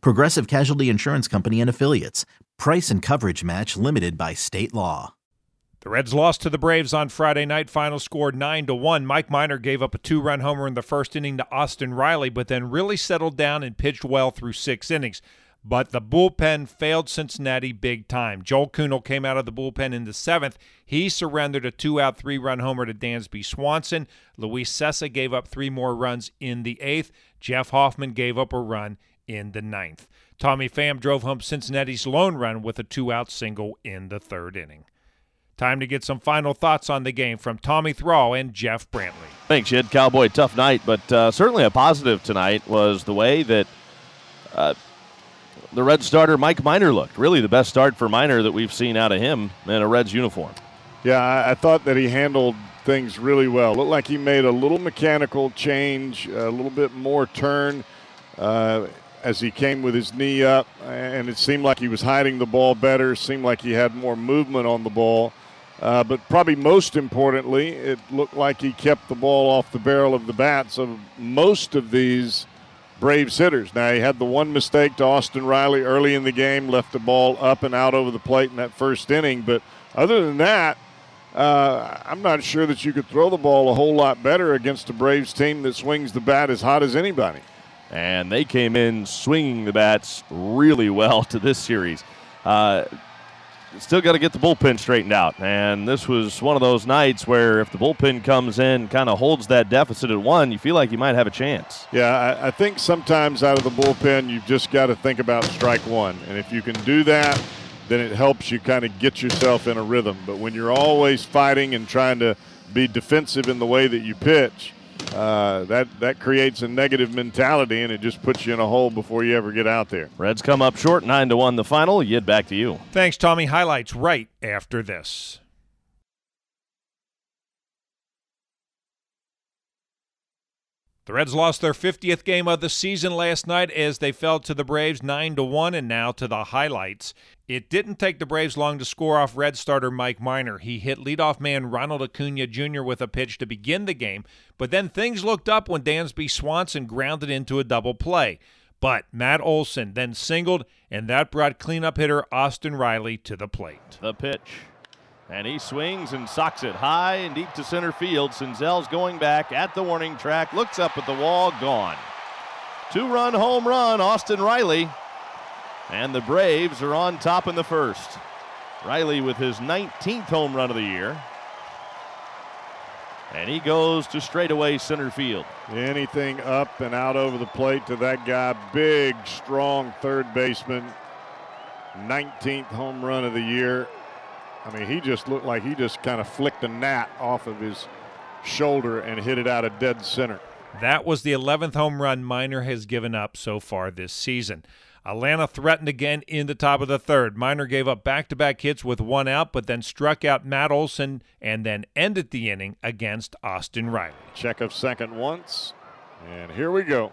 Progressive Casualty Insurance Company and Affiliates. Price and coverage match limited by state law. The Reds lost to the Braves on Friday night. Final score 9 to 1. Mike Minor gave up a two-run homer in the first inning to Austin Riley, but then really settled down and pitched well through 6 innings. But the bullpen failed Cincinnati big time. Joel Kuhnel came out of the bullpen in the seventh. He surrendered a two out, three run homer to Dansby Swanson. Luis Cessa gave up three more runs in the eighth. Jeff Hoffman gave up a run in the ninth. Tommy Pham drove home Cincinnati's lone run with a two out single in the third inning. Time to get some final thoughts on the game from Tommy Thrall and Jeff Brantley. Thanks, Jed. Cowboy, tough night, but uh, certainly a positive tonight was the way that. Uh, the Red starter Mike Minor looked. Really the best start for Minor that we've seen out of him in a Reds uniform. Yeah, I, I thought that he handled things really well. Looked like he made a little mechanical change, a little bit more turn uh, as he came with his knee up, and it seemed like he was hiding the ball better. Seemed like he had more movement on the ball. Uh, but probably most importantly, it looked like he kept the ball off the barrel of the bats of most of these Braves hitters. Now, he had the one mistake to Austin Riley early in the game, left the ball up and out over the plate in that first inning. But other than that, uh, I'm not sure that you could throw the ball a whole lot better against a Braves team that swings the bat as hot as anybody. And they came in swinging the bats really well to this series. Uh, still got to get the bullpen straightened out. And this was one of those nights where if the bullpen comes in, kind of holds that deficit at one, you feel like you might have a chance. Yeah, I, I think sometimes out of the bullpen, you've just got to think about strike one. And if you can do that, then it helps you kind of get yourself in a rhythm. But when you're always fighting and trying to be defensive in the way that you pitch, uh, that that creates a negative mentality and it just puts you in a hole before you ever get out there. Reds come up short, nine to one. The final. Yid back to you. Thanks, Tommy. Highlights right after this. The Reds lost their 50th game of the season last night as they fell to the Braves 9 to 1 and now to the highlights. It didn't take the Braves long to score off Red starter Mike Minor. He hit leadoff man Ronald Acuna Jr. with a pitch to begin the game, but then things looked up when Dansby Swanson grounded into a double play. But Matt Olson then singled, and that brought cleanup hitter Austin Riley to the plate. The pitch. And he swings and socks it high and deep to center field. Senzel's going back at the warning track, looks up at the wall, gone. Two run home run, Austin Riley. And the Braves are on top in the first. Riley with his 19th home run of the year. And he goes to straightaway center field. Anything up and out over the plate to that guy. Big, strong third baseman. 19th home run of the year. I mean, he just looked like he just kind of flicked a gnat off of his shoulder and hit it out of dead center. That was the 11th home run Minor has given up so far this season. Atlanta threatened again in the top of the third. Minor gave up back to back hits with one out, but then struck out Matt Olson and then ended the inning against Austin Riley. Check of second once. And here we go.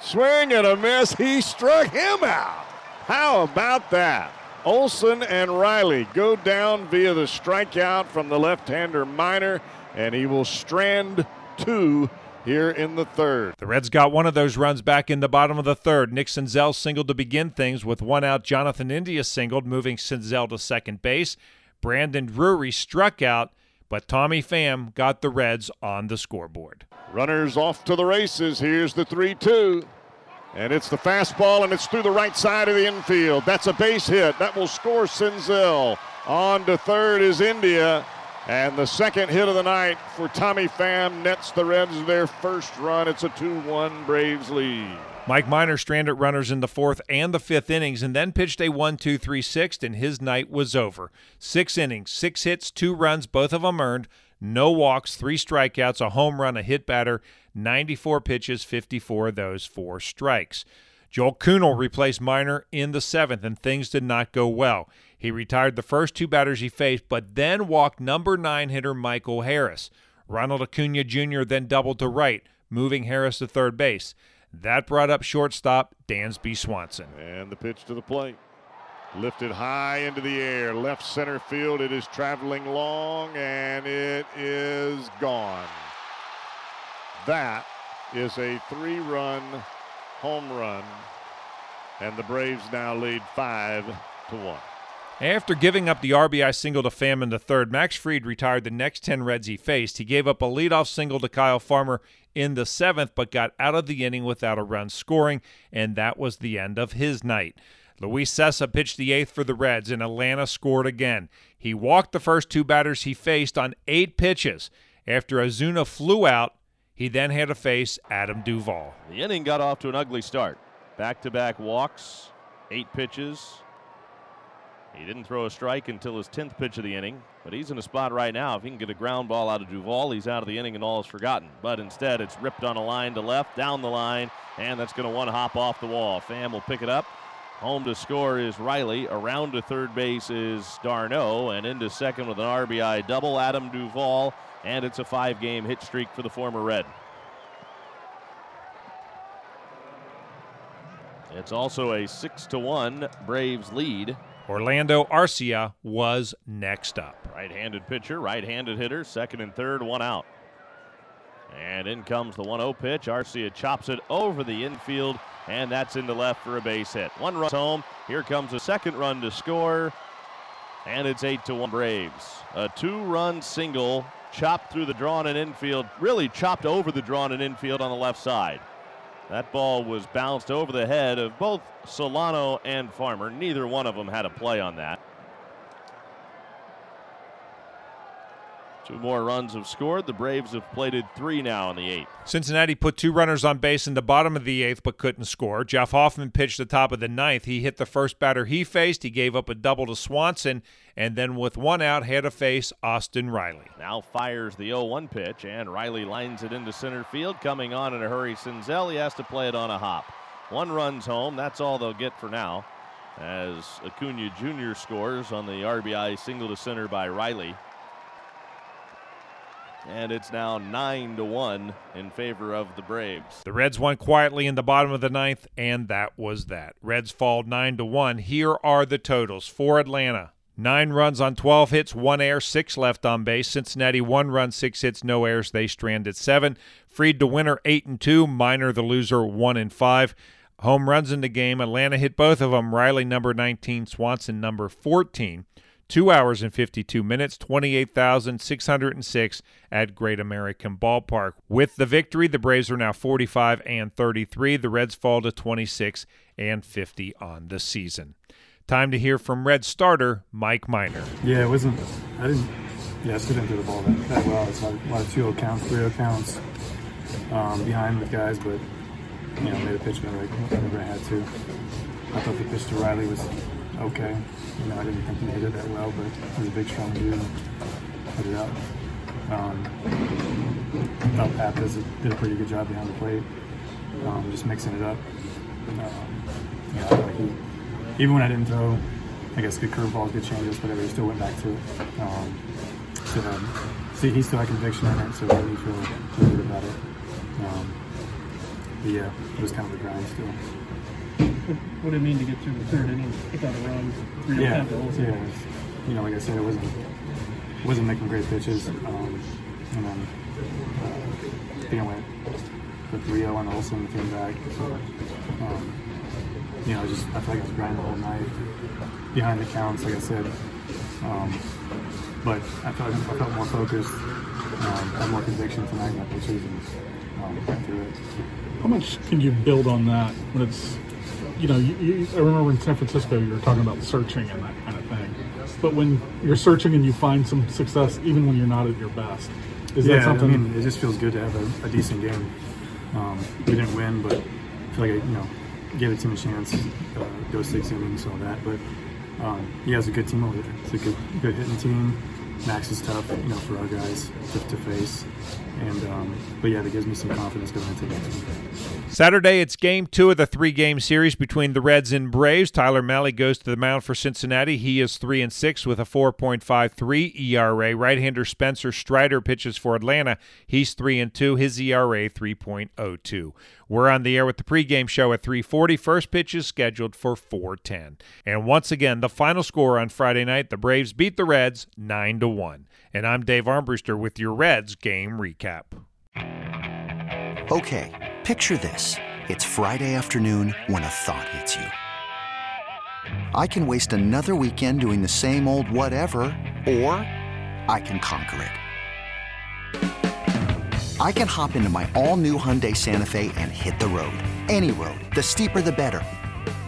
Swing and a miss. He struck him out. How about that? Olson and Riley go down via the strikeout from the left hander Minor, and he will strand two here in the third. The Reds got one of those runs back in the bottom of the third. Nick Senzel singled to begin things with one out. Jonathan India singled, moving Senzel to second base. Brandon Drury struck out, but Tommy Pham got the Reds on the scoreboard. Runners off to the races. Here's the 3 2. And it's the fastball, and it's through the right side of the infield. That's a base hit. That will score Senzel. On to third is India. And the second hit of the night for Tommy Pham nets the Reds their first run. It's a 2 1 Braves lead. Mike Minor stranded runners in the fourth and the fifth innings and then pitched a 1 2 3 sixth, and his night was over. Six innings, six hits, two runs, both of them earned, no walks, three strikeouts, a home run, a hit batter, 94 pitches, 54 of those, four strikes. Joel Kuhnel replaced Minor in the seventh, and things did not go well. He retired the first two batters he faced, but then walked number nine hitter Michael Harris. Ronald Acuna Jr. then doubled to right, moving Harris to third base. That brought up shortstop Dansby Swanson. And the pitch to the plate. Lifted high into the air, left center field. It is traveling long and it is gone. That is a three run home run. And the Braves now lead five to one. After giving up the RBI single to Pham in the third, Max Fried retired the next 10 Reds he faced. He gave up a leadoff single to Kyle Farmer in the seventh, but got out of the inning without a run scoring, and that was the end of his night. Luis Cessa pitched the eighth for the Reds, and Atlanta scored again. He walked the first two batters he faced on eight pitches. After Acuna flew out, he then had to face Adam Duvall. The inning got off to an ugly start. Back to back walks, eight pitches. He didn't throw a strike until his 10th pitch of the inning, but he's in a spot right now. If he can get a ground ball out of Duvall, he's out of the inning and all is forgotten. But instead, it's ripped on a line to left, down the line, and that's going to one hop off the wall. Pham will pick it up. Home to score is Riley. Around to third base is d'Arnaud. And into second with an RBI double, Adam Duvall. And it's a five game hit streak for the former Red. It's also a 6 to 1 Braves lead. Orlando Arcia was next up. Right handed pitcher, right handed hitter, second and third, one out. And in comes the 1 0 pitch. Arcia chops it over the infield, and that's into left for a base hit. One run home. Here comes a second run to score, and it's 8 to 1 Braves. A two run single chopped through the drawn and infield, really chopped over the drawn and infield on the left side. That ball was bounced over the head of both Solano and Farmer. Neither one of them had a play on that. Two more runs have scored. The Braves have plated three now in the eighth. Cincinnati put two runners on base in the bottom of the eighth but couldn't score. Jeff Hoffman pitched the top of the ninth. He hit the first batter he faced. He gave up a double to Swanson and then with one out had to face Austin Riley. Now fires the 0 1 pitch and Riley lines it into center field. Coming on in a hurry, Senzel. He has to play it on a hop. One runs home. That's all they'll get for now. As Acuna Jr. scores on the RBI single to center by Riley and it's now nine to one in favor of the Braves. The Reds won quietly in the bottom of the ninth, and that was that. Reds fall nine to one. Here are the totals for Atlanta. Nine runs on 12 hits, one air, six left on base. Cincinnati, one run, six hits, no airs. They stranded seven. Fried the winner, eight and two. Minor the loser, one and five. Home runs in the game. Atlanta hit both of them. Riley, number 19, Swanson, number 14 two hours and 52 minutes, 28,606 at Great American Ballpark. With the victory, the Braves are now 45 and 33. The Reds fall to 26 and 50 on the season. Time to hear from Red starter Mike Minor. Yeah, it wasn't. I didn't. Yeah, I still didn't do the ball that, that well. It's like a lot of two counts, three counts um, behind with guys, but you know, made a pitch whenever I had to. I thought the pitch to Riley was okay. You know, I didn't think he hit it that well, but he's a big, strong dude put it out. Um, thought Pappas did a pretty good job behind the plate, um, just mixing it up. Um, I like he, even when I didn't throw, I guess good curveballs, good changes, whatever, he still went back to it. Um, so, um, see, he still had conviction in it, so I really feel good about it. Um, but yeah, it was kind of a grind still what did it mean to get through the third inning without a run? Three yeah, yeah. You know, like I said, it wasn't wasn't making great pitches. Um, and then uh, I think I went with Rio and Olson came back. So, um, you know, I just I feel like I was grinding the whole night behind the counts, like I said. Um, but I felt like I felt more focused, um, had more conviction tonight in my pitches, and um, went through it. How much can you build on that when it's you know, you, you, I remember in San Francisco you were talking about searching and that kind of thing. But when you're searching and you find some success, even when you're not at your best, is yeah, that something? I mean, it just feels good to have a, a decent game. Um, we didn't win, but I feel like I, you know, gave the team a chance, uh, go six innings, all that. But um, yeah, it's a good team over there. It's a good, good hitting team. Max is tough, you know, for our guys to, to face. And um, but yeah, that gives me some confidence going into next week. Saturday, it's game two of the three game series between the Reds and Braves. Tyler Mahle goes to the mound for Cincinnati. He is 3 and 6 with a 4.53 ERA. Right hander Spencer Strider pitches for Atlanta. He's 3 and 2. His ERA 3.02. We're on the air with the pregame show at 3:40. First pitch is scheduled for 4:10. And once again, the final score on Friday night: the Braves beat the Reds 9 to 1. And I'm Dave Armbruster with your Reds game recap. Okay, picture this: it's Friday afternoon when a thought hits you. I can waste another weekend doing the same old whatever, or I can conquer it. I can hop into my all new Hyundai Santa Fe and hit the road. Any road. The steeper, the better.